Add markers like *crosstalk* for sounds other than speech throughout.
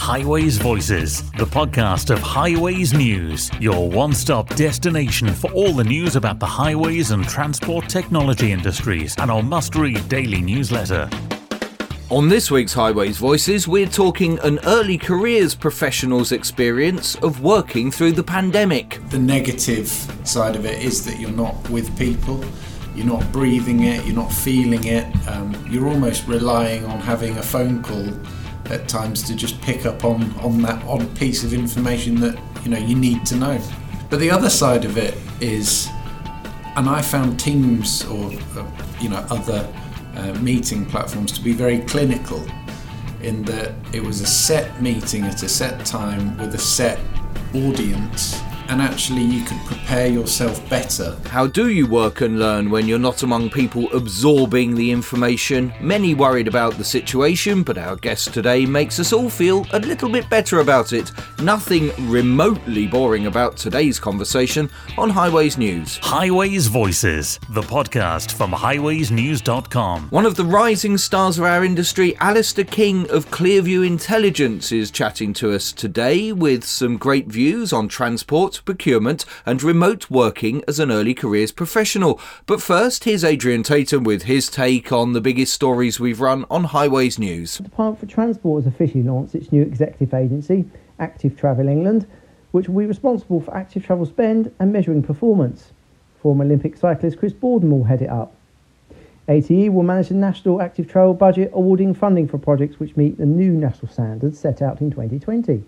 Highways Voices, the podcast of Highways News, your one stop destination for all the news about the highways and transport technology industries, and our must read daily newsletter. On this week's Highways Voices, we're talking an early careers professional's experience of working through the pandemic. The negative side of it is that you're not with people you're not breathing it, you're not feeling it, um, you're almost relying on having a phone call at times to just pick up on, on that odd piece of information that you know you need to know. But the other side of it is, and I found Teams or uh, you know other uh, meeting platforms to be very clinical, in that it was a set meeting at a set time with a set audience and actually you could prepare yourself better. How do you work and learn when you're not among people absorbing the information? Many worried about the situation, but our guest today makes us all feel a little bit better about it. Nothing remotely boring about today's conversation on Highways News. Highways Voices, the podcast from highwaysnews.com. One of the rising stars of our industry, Alistair King of Clearview Intelligence, is chatting to us today with some great views on transport procurement, and remote working as an early careers professional. But first, here's Adrian Tatum with his take on the biggest stories we've run on Highways News. The Department for Transport has officially launched its new executive agency, Active Travel England, which will be responsible for active travel spend and measuring performance. Former Olympic cyclist Chris Boardman will head it up. ATE will manage the national active travel budget, awarding funding for projects which meet the new national standards set out in 2020.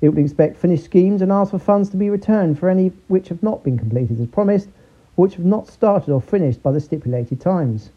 It would inspect finished schemes and ask for funds to be returned for any which have not been completed as promised, or which have not started or finished by the stipulated times.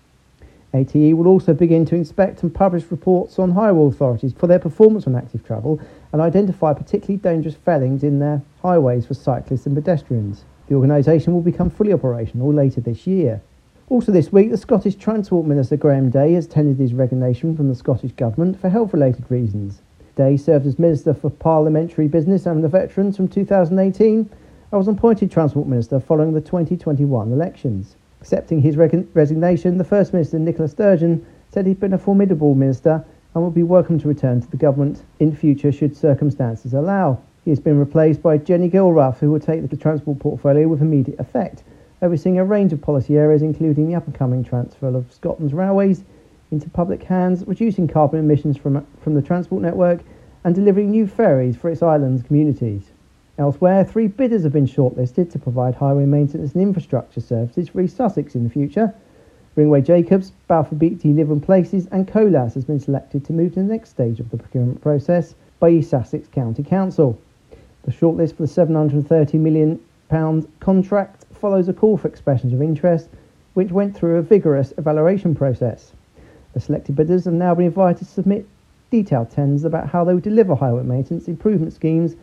ATE will also begin to inspect and publish reports on highway authorities for their performance on active travel and identify particularly dangerous failings in their highways for cyclists and pedestrians. The organisation will become fully operational later this year. Also this week, the Scottish Transport Minister Graeme Dey has tendered his resignation from the Scottish Government for health-related reasons. Dey served as Minister for Parliamentary Business and the Veterans from 2018 and was appointed Transport Minister following the 2021 elections. Accepting his resignation, the First Minister Nicola Sturgeon said he'd been a formidable minister and would be welcome to return to the government in future should circumstances allow. He has been replaced by Jenny Gilruth, who will take the transport portfolio with immediate effect, overseeing a range of policy areas including the up-and-coming transfer of Scotland's railways into public hands, reducing carbon emissions from, from the transport network, and delivering new ferries for its islands communities. Elsewhere, three bidders have been shortlisted to provide highway maintenance and infrastructure services for East Sussex in the future. Ringway Jacobs, Balfour Beatty Living Places, and Colas has been selected to move to the next stage of the procurement process by East Sussex County Council. The shortlist for the £730 million contract follows a call for expressions of interest, which went through a vigorous evaluation process. The selected bidders have now been invited to submit detailed tenders about how they will deliver highway maintenance improvement schemes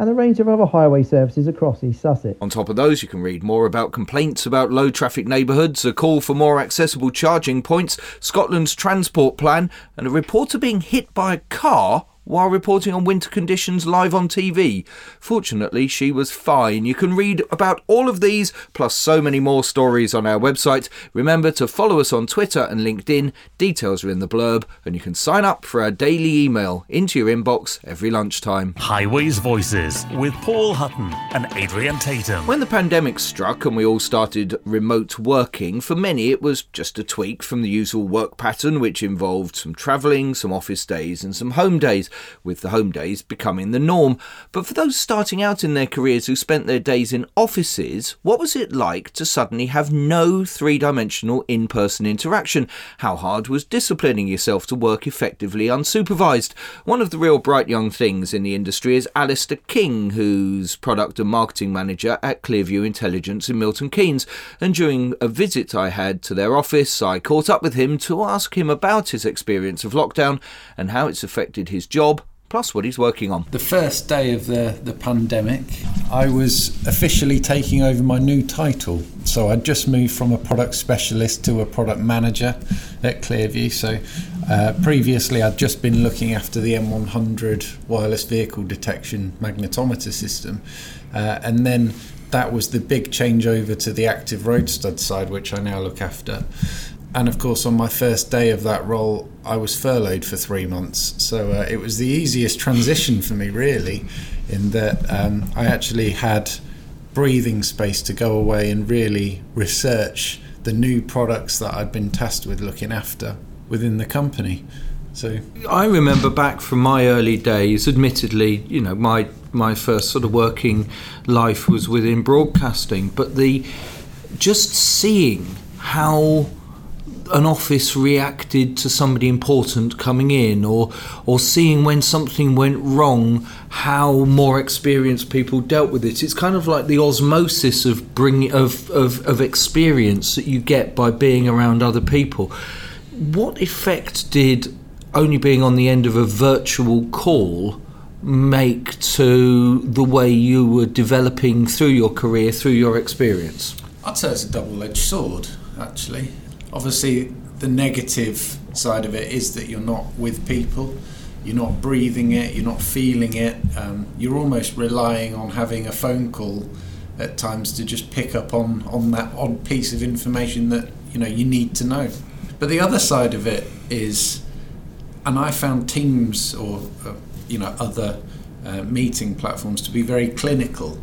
and a range of other highway services across East Sussex. On top of those, you can read more about complaints about low traffic neighbourhoods, a call for more accessible charging points, Scotland's transport plan, and a reporter being hit by a car while reporting on winter conditions live on TV. Fortunately, she was fine. You can read about all of these, plus so many more stories on our website. Remember to follow us on Twitter and LinkedIn. Details are in the blurb, and you can sign up for our daily email into your inbox every lunchtime. Highways Voices with Paul Hutton and Adrian Tatum. When the pandemic struck and we all started remote working, for many it was just a tweak from the usual work pattern, which involved some travelling, some office days, and some home days with the home days becoming the norm. But for those starting out in their careers who spent their days in offices, what was it like to suddenly have no three dimensional in person interaction? How hard was disciplining yourself to work effectively unsupervised? One of the real bright young things in the industry is Alistair King, who's product and marketing manager at Clearview Intelligence in Milton Keynes. And during a visit I had to their office, I caught up with him to ask him about his experience of lockdown and how it's affected his job plus what he's working on. The first day of the, the pandemic, I was officially taking over my new title. So I'd just moved from a product specialist to a product manager at Clearview. So uh, previously, I'd just been looking after the M100 wireless vehicle detection magnetometer system. Uh, and then that was the big changeover to the active road stud side, which I now look after. And of course, on my first day of that role, I was furloughed for three months. So uh, it was the easiest transition for me, really, in that um, I actually had breathing space to go away and really research the new products that I'd been tasked with looking after within the company. So I remember back from my early days, admittedly, you know, my my first sort of working life was within broadcasting, but the just seeing how an office reacted to somebody important coming in or or seeing when something went wrong how more experienced people dealt with it. It's kind of like the osmosis of bring of, of, of experience that you get by being around other people. What effect did only being on the end of a virtual call make to the way you were developing through your career through your experience? I'd say it's a double-edged sword actually obviously the negative side of it is that you're not with people you're not breathing it you're not feeling it um, you're almost relying on having a phone call at times to just pick up on on that odd piece of information that you know you need to know. But the other side of it is and i found teams or uh, you know other uh, meeting platforms to be very clinical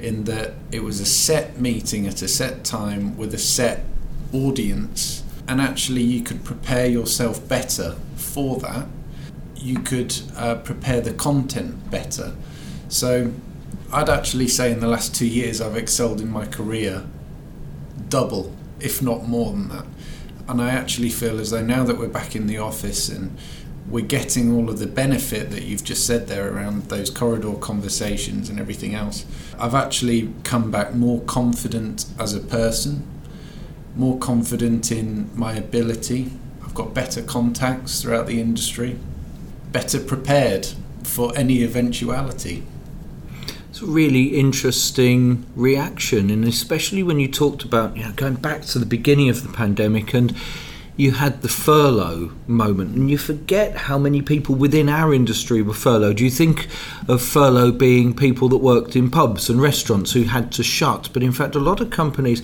in that it was a set meeting at a set time with a set audience and actually you could prepare yourself better for that. You could uh, prepare the content better. So i'd actually say in the last two years i've excelled in my career double if not more than that. And i actually feel as though now that we're back in the office and we're getting all of the benefit that you've just said there around those corridor conversations and everything else i've actually come back more confident as a person more confident in my ability. I've got better contacts throughout the industry, better prepared for any eventuality. It's a really interesting reaction, and especially when you talked about you know, going back to the beginning of the pandemic and you had the furlough moment, and you forget how many people within our industry were furloughed. You think of furlough being people that worked in pubs and restaurants who had to shut, but in fact, a lot of companies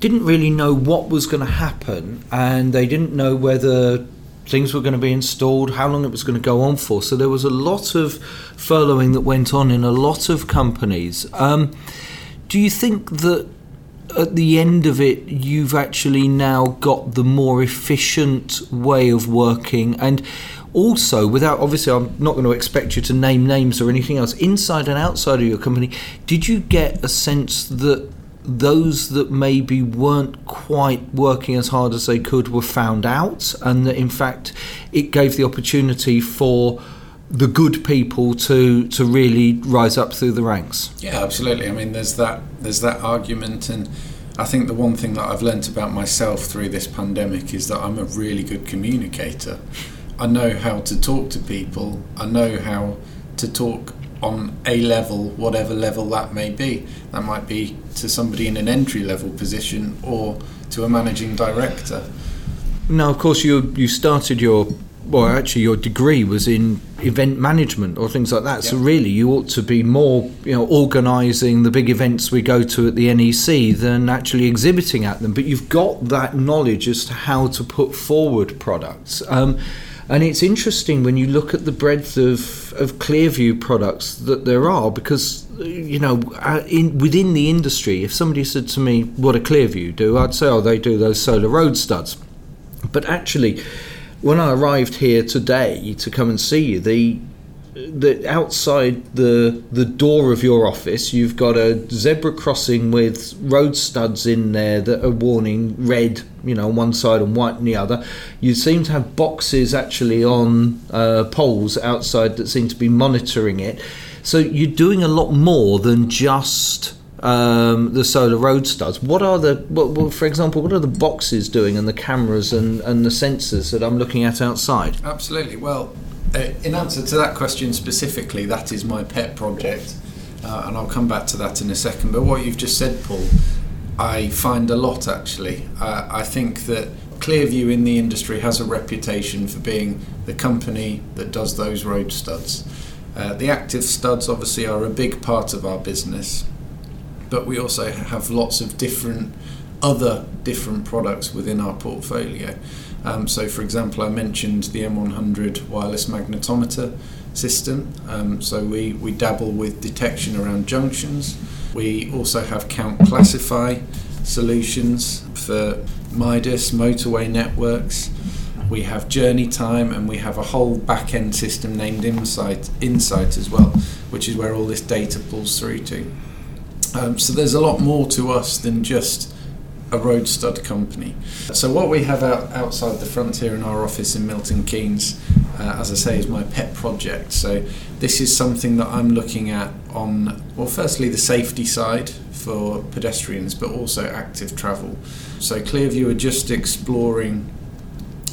didn't really know what was going to happen and they didn't know whether things were going to be installed, how long it was going to go on for. So there was a lot of furloughing that went on in a lot of companies. Um, do you think that at the end of it, you've actually now got the more efficient way of working and also without obviously I'm not going to expect you to name names or anything else inside and outside of your company did you get a sense that those that maybe weren't quite working as hard as they could were found out, and that in fact it gave the opportunity for the good people to to really rise up through the ranks. Yeah, absolutely. I mean, there's that there's that argument, and I think the one thing that I've learnt about myself through this pandemic is that I'm a really good communicator. I know how to talk to people. I know how to talk on a level, whatever level that may be. That might be to somebody in an entry level position or to a managing director. Now, of course, you you started your well, actually, your degree was in event management or things like that. So really, you ought to be more, you know, organising the big events we go to at the NEC than actually exhibiting at them. But you've got that knowledge as to how to put forward products. Um, and it's interesting when you look at the breadth of, of Clearview products that there are, because you know, uh, in, within the industry, if somebody said to me, "What do Clearview do?" I'd say, "Oh, they do those solar road studs." But actually, when I arrived here today to come and see you, the that outside the the door of your office you've got a zebra crossing with road studs in there that are warning red you know on one side and white on the other you seem to have boxes actually on uh, poles outside that seem to be monitoring it so you're doing a lot more than just um, the solar road studs. What are the, what, for example, what are the boxes doing and the cameras and, and the sensors that I'm looking at outside? Absolutely. Well, in answer to that question specifically, that is my pet project, uh, and I'll come back to that in a second. But what you've just said, Paul, I find a lot actually. Uh, I think that Clearview in the industry has a reputation for being the company that does those road studs. Uh, the active studs obviously are a big part of our business, but we also have lots of different other different products within our portfolio. Um, so, for example, I mentioned the M100 wireless magnetometer system. Um, so, we, we dabble with detection around junctions. We also have Count Classify solutions for Midas motorway networks. We have Journey Time and we have a whole back end system named Insight, Insight as well, which is where all this data pulls through to. Um, so, there's a lot more to us than just a road stud company. So what we have out, outside the front here in our office in Milton Keynes, uh, as I say, is my pet project. So this is something that I'm looking at on, well, firstly the safety side for pedestrians, but also active travel. So Clearview are just exploring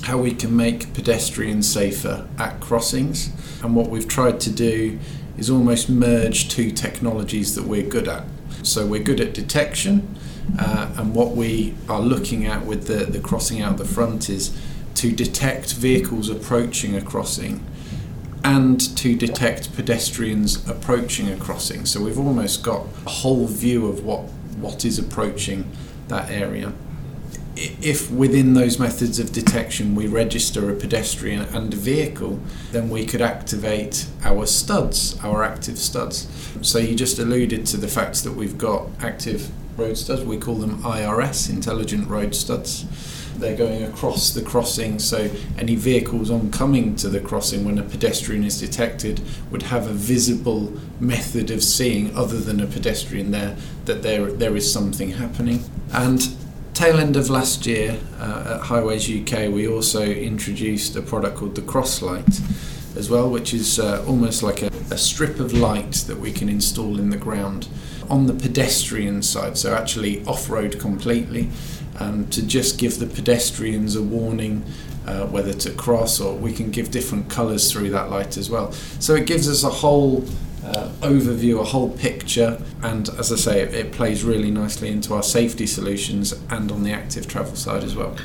how we can make pedestrians safer at crossings, and what we've tried to do is almost merge two technologies that we're good at. So we're good at detection uh, and what we are looking at with the, the crossing out the front is to detect vehicles approaching a crossing and to detect pedestrians approaching a crossing. So we've almost got a whole view of what, what is approaching that area. If within those methods of detection we register a pedestrian and a vehicle, then we could activate our studs, our active studs. So you just alluded to the fact that we've got active road studs. We call them IRS, Intelligent Road Studs. They're going across the crossing, so any vehicles oncoming to the crossing when a pedestrian is detected would have a visible method of seeing, other than a pedestrian there, that there there is something happening. And tail end of last year uh, at Highways UK, we also introduced a product called the Crosslight as well, which is uh, almost like a, a strip of light that we can install in the ground on the pedestrian side, so actually off road completely, um, to just give the pedestrians a warning uh, whether to cross, or we can give different colours through that light as well. So it gives us a whole uh, overview, a whole picture, and as I say, it, it plays really nicely into our safety solutions and on the active travel side as well.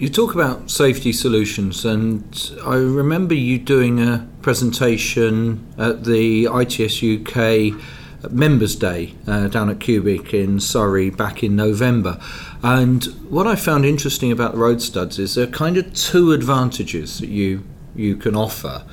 You talk about safety solutions, and I remember you doing a presentation at the ITS UK Members' Day uh, down at Cubic in Surrey back in November. And what I found interesting about the road studs is there are kind of two advantages that you you can offer.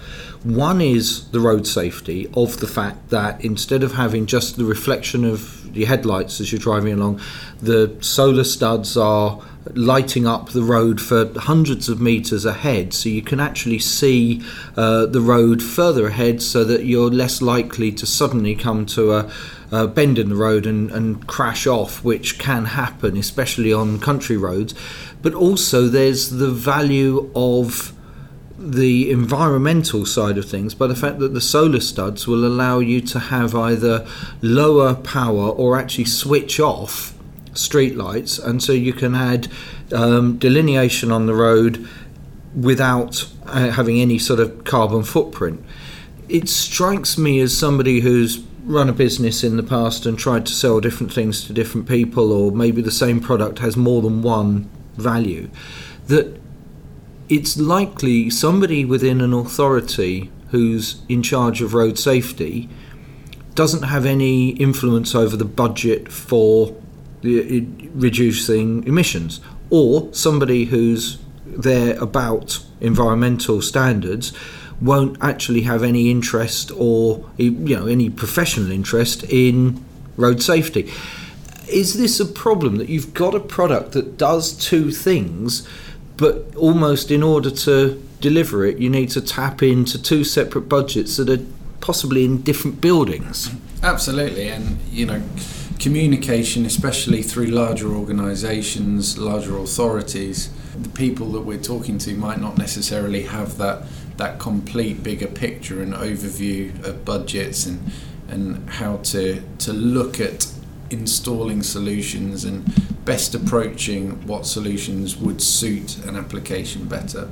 One is the road safety of the fact that instead of having just the reflection of your headlights as you're driving along, the solar studs are lighting up the road for hundreds of meters ahead, so you can actually see uh, the road further ahead so that you're less likely to suddenly come to a, bend in the road and, and crash off, which can happen, especially on country roads. But also, there's the value of the environmental side of things by the fact that the solar studs will allow you to have either lower power or actually switch off street lights, and so you can add um, delineation on the road without uh, having any sort of carbon footprint. It strikes me as somebody who's run a business in the past and tried to sell different things to different people, or maybe the same product has more than one value, that it's likely somebody within an authority who's in charge of road safety doesn't have any influence over the budget for reducing emissions, or somebody who's there about environmental standards won't actually have any interest or you know any professional interest in road safety. Is this a problem that you've got a product that does two things, but almost in order to deliver it, you need to tap into two separate budgets that are possibly in different buildings? Absolutely, and you know communication, especially through larger organisations, larger authorities, the people that we're talking to might not necessarily have that that complete bigger picture and overview of budgets and and how to to look at installing solutions and best approaching what solutions would suit an application better.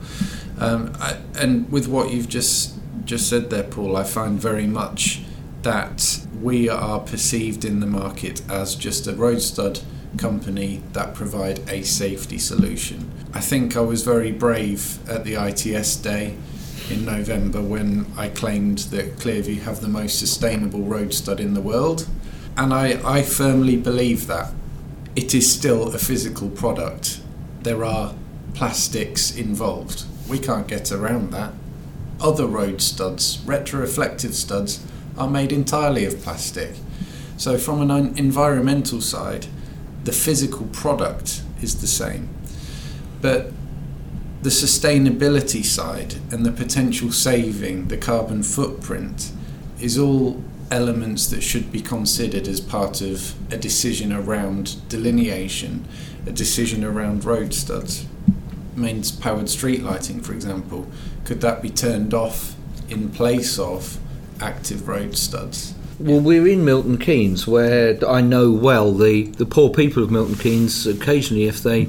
Um, I, and with what you've just just said there, Paul, I find very much that we are perceived in the market as just a road stud company that provide a safety solution. I think I was very brave at the ITS day in November when I claimed that Clearview have the most sustainable road stud in the world. And I, I firmly believe that. it is still a physical product. There are plastics involved. We can't get around that. Other road studs, retroreflective studs, are made entirely of plastic. So, from an environmental side, the physical product is the same. But the sustainability side and the potential saving, the carbon footprint, is all elements that should be considered as part of a decision around delineation, a decision around road studs. Mains powered street lighting, for example, could that be turned off in place of active road studs? Well, we're in Milton Keynes, where I know well the, the poor people of Milton Keynes. Occasionally, if they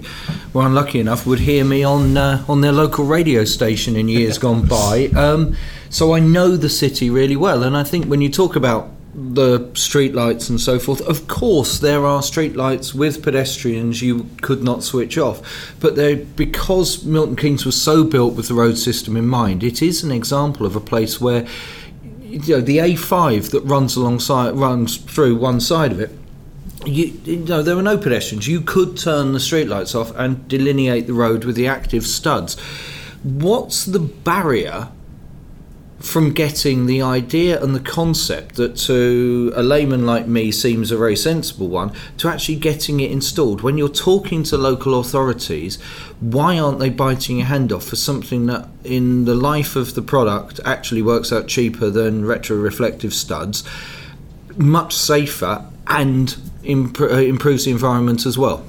were unlucky enough, would hear me on uh, on their local radio station in years gone *laughs* by. Um, so I know the city really well, and I think when you talk about the streetlights and so forth. Of course, there are streetlights with pedestrians you could not switch off, but they because Milton Keynes was so built with the road system in mind, it is an example of a place where you know the A5 that runs alongside runs through one side of it. You, you know there were no pedestrians. You could turn the streetlights off and delineate the road with the active studs. What's the barrier from getting the idea and the concept that to a layman like me seems a very sensible one to actually getting it installed. When you're talking to local authorities why aren't they biting your hand off for something that in the life of the product actually works out cheaper than retro-reflective studs much safer and imp- uh, improves the environment as well?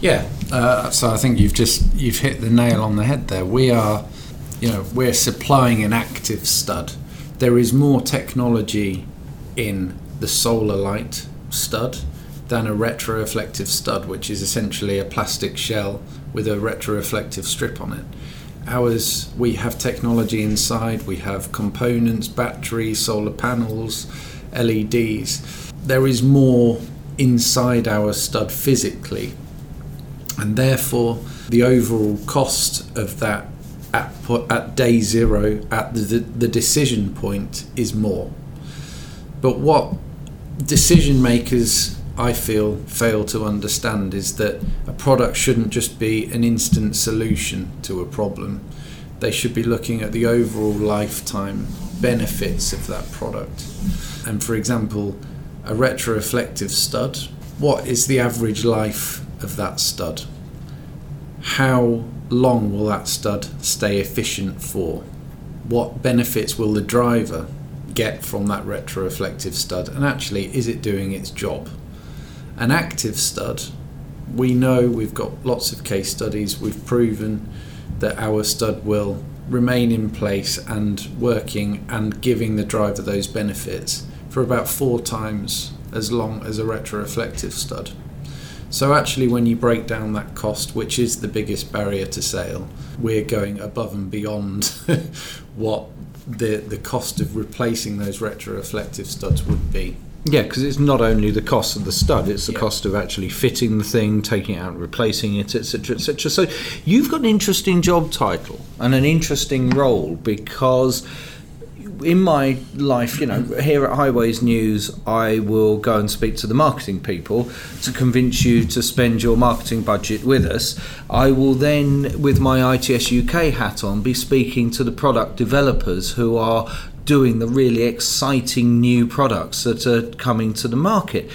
Yeah uh, so i think you've just you've hit the nail on the head there. We are you know, we're supplying an active stud. There is more technology in the solar light stud than a retroreflective stud, which is essentially a plastic shell with a retroreflective strip on it. Ours, we have technology inside, we have components, batteries, solar panels, LEDs. There is more inside our stud physically, and therefore the overall cost of that at, day zero, at the, the decision point, is more. But what decision makers, I feel, fail to understand is that a product shouldn't just be an instant solution to a problem. They should be looking at the overall lifetime benefits of that product. And for example, a retroreflective stud, what is the average life of that stud? How long will that stud stay efficient for? What benefits will the driver get from that retroreflective stud? And actually, is it doing its job? An active stud, we know we've got lots of case studies, we've proven that our stud will remain in place and working and giving the driver those benefits for about four times as long as a retroreflective stud. So actually, when you break down that cost, which is the biggest barrier to sale, we're going above and beyond *laughs* what the the cost of replacing those retroreflective studs would be. Yeah, because it's not only the cost of the stud; it's the yeah. cost of actually fitting the thing, taking it out, replacing it, etc., etc. So you've got an interesting job title and an interesting role because in my life, you know, here at Highways News, I will go and speak to the marketing people to convince you to spend your marketing budget with us. I will then, with my ITS UK hat on, be speaking to the product developers who are doing the really exciting new products that are coming to the market.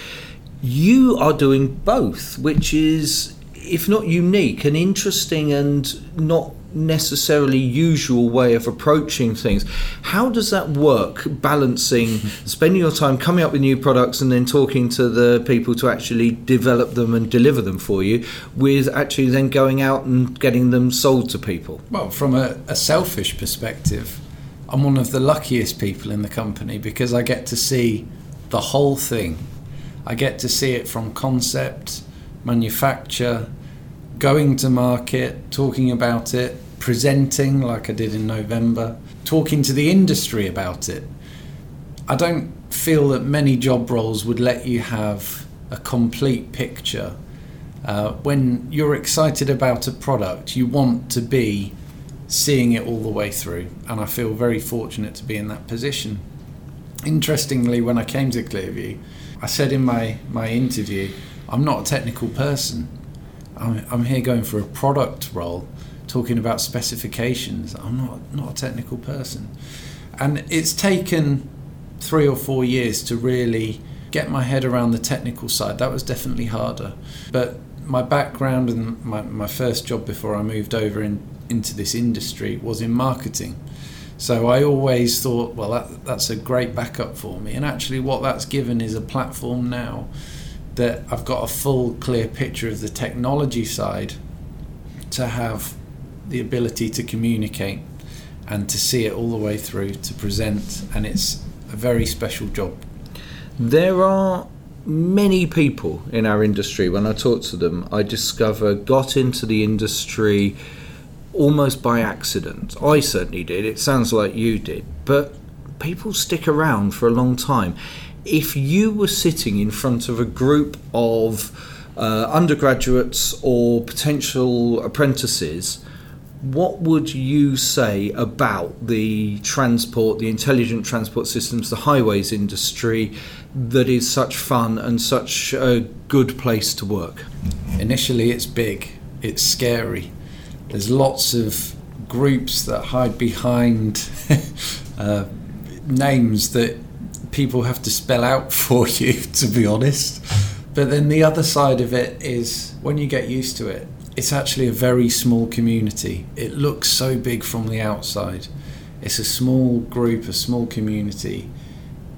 You are doing both, which is, if not unique, and interesting and not necessarily usual way of approaching things. How does that work, balancing *laughs* spending your time coming up with new products and then talking to the people to actually develop them and deliver them for you, with actually then going out and getting them sold to people? Well, from a, a selfish perspective, I'm one of the luckiest people in the company because I get to see the whole thing. I get to see it from concept, manufacture, going to market, talking about it, presenting like I did in November, talking to the industry about it. I don't feel that many job roles would let you have a complete picture. Uh, when you're excited about a product, you want to be seeing it all the way through, and I feel very fortunate to be in that position. Interestingly, when I came to Clearview, I said in my, my interview I'm not a technical person. I'm, I'm here going for a product role, talking about specifications. I'm not not a technical person, and it's taken three or four years to really get my head around the technical side. That was definitely harder, but my background and my, my first job before I moved over in, into this industry was in marketing. So I always thought, well, that, that's a great backup for me. And actually, what that's given is a platform now that I've got a full, clear picture of the technology side to have the ability to communicate and to see it all the way through to present. And it's a very special job. There are many people in our industry, when I talk to them, I discover got into the industry almost by accident. I certainly did. It sounds like you did. But people stick around for a long time. If you were sitting in front of a group of uh, undergraduates or potential apprentices, what would you say about the transport, the intelligent transport systems, the highways industry that is such fun and such a good place to work? Initially, it's big, it's scary. There's lots of groups that hide behind *laughs* uh, names that people have to spell out *laughs* for you, to be honest. But then the other side of it is when you get used to it, it's actually a very small community. It looks so big from the outside. It's a small group, a small community.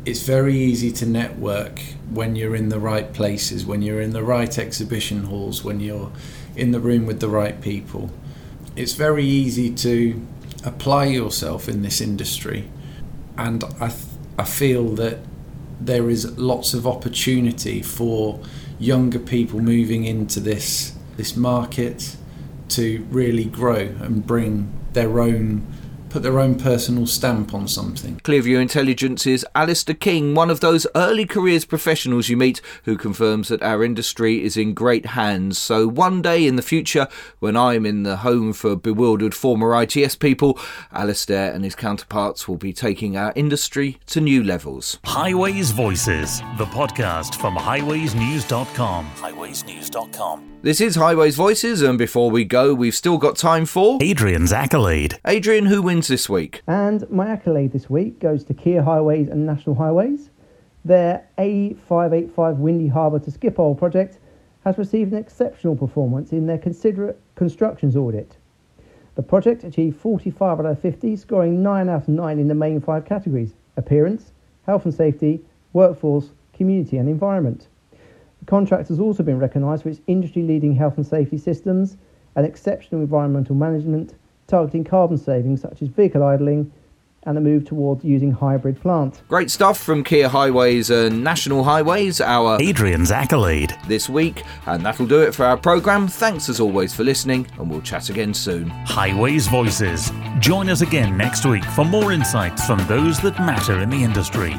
It's very easy to network when you're in the right places, when you're in the right exhibition halls, when you're in the room with the right people. It's very easy to apply yourself in this industry. And I, I feel that there is lots of opportunity for younger people moving into this this market to really grow and bring their own put their own personal stamp on something. Clearview Intelligence is Alistair King, one of those early careers professionals you meet who confirms that our industry is in great hands. So one day in the future, when I'm in the home for bewildered former ITS people, Alistair and his counterparts will be taking our industry to new levels. Highways Voices, the podcast from highwaysnews.com. Highwaysnews.com. This is Highways Voices, and before we go, we've still got time for Adrian's accolade. Adrian, who wins this week? And my accolade this week goes to Kier Highways and National Highways. Their A585 Windy Harbour to Skippool project has received an exceptional performance in their considerate constructions audit. The project achieved 45 out of 50, scoring 9 out of 9 in the main five categories appearance, health and safety, workforce, community, and environment. The contract has also been recognised for its industry leading health and safety systems and exceptional environmental management, targeting carbon savings such as vehicle idling and a move towards using hybrid plant. Great stuff from Kier Highways and National Highways, our Adrian's accolade. this week, and that'll do it for our programme. Thanks as always for listening, and we'll chat again soon. Highways Voices. Join us again next week for more insights from those that matter in the industry.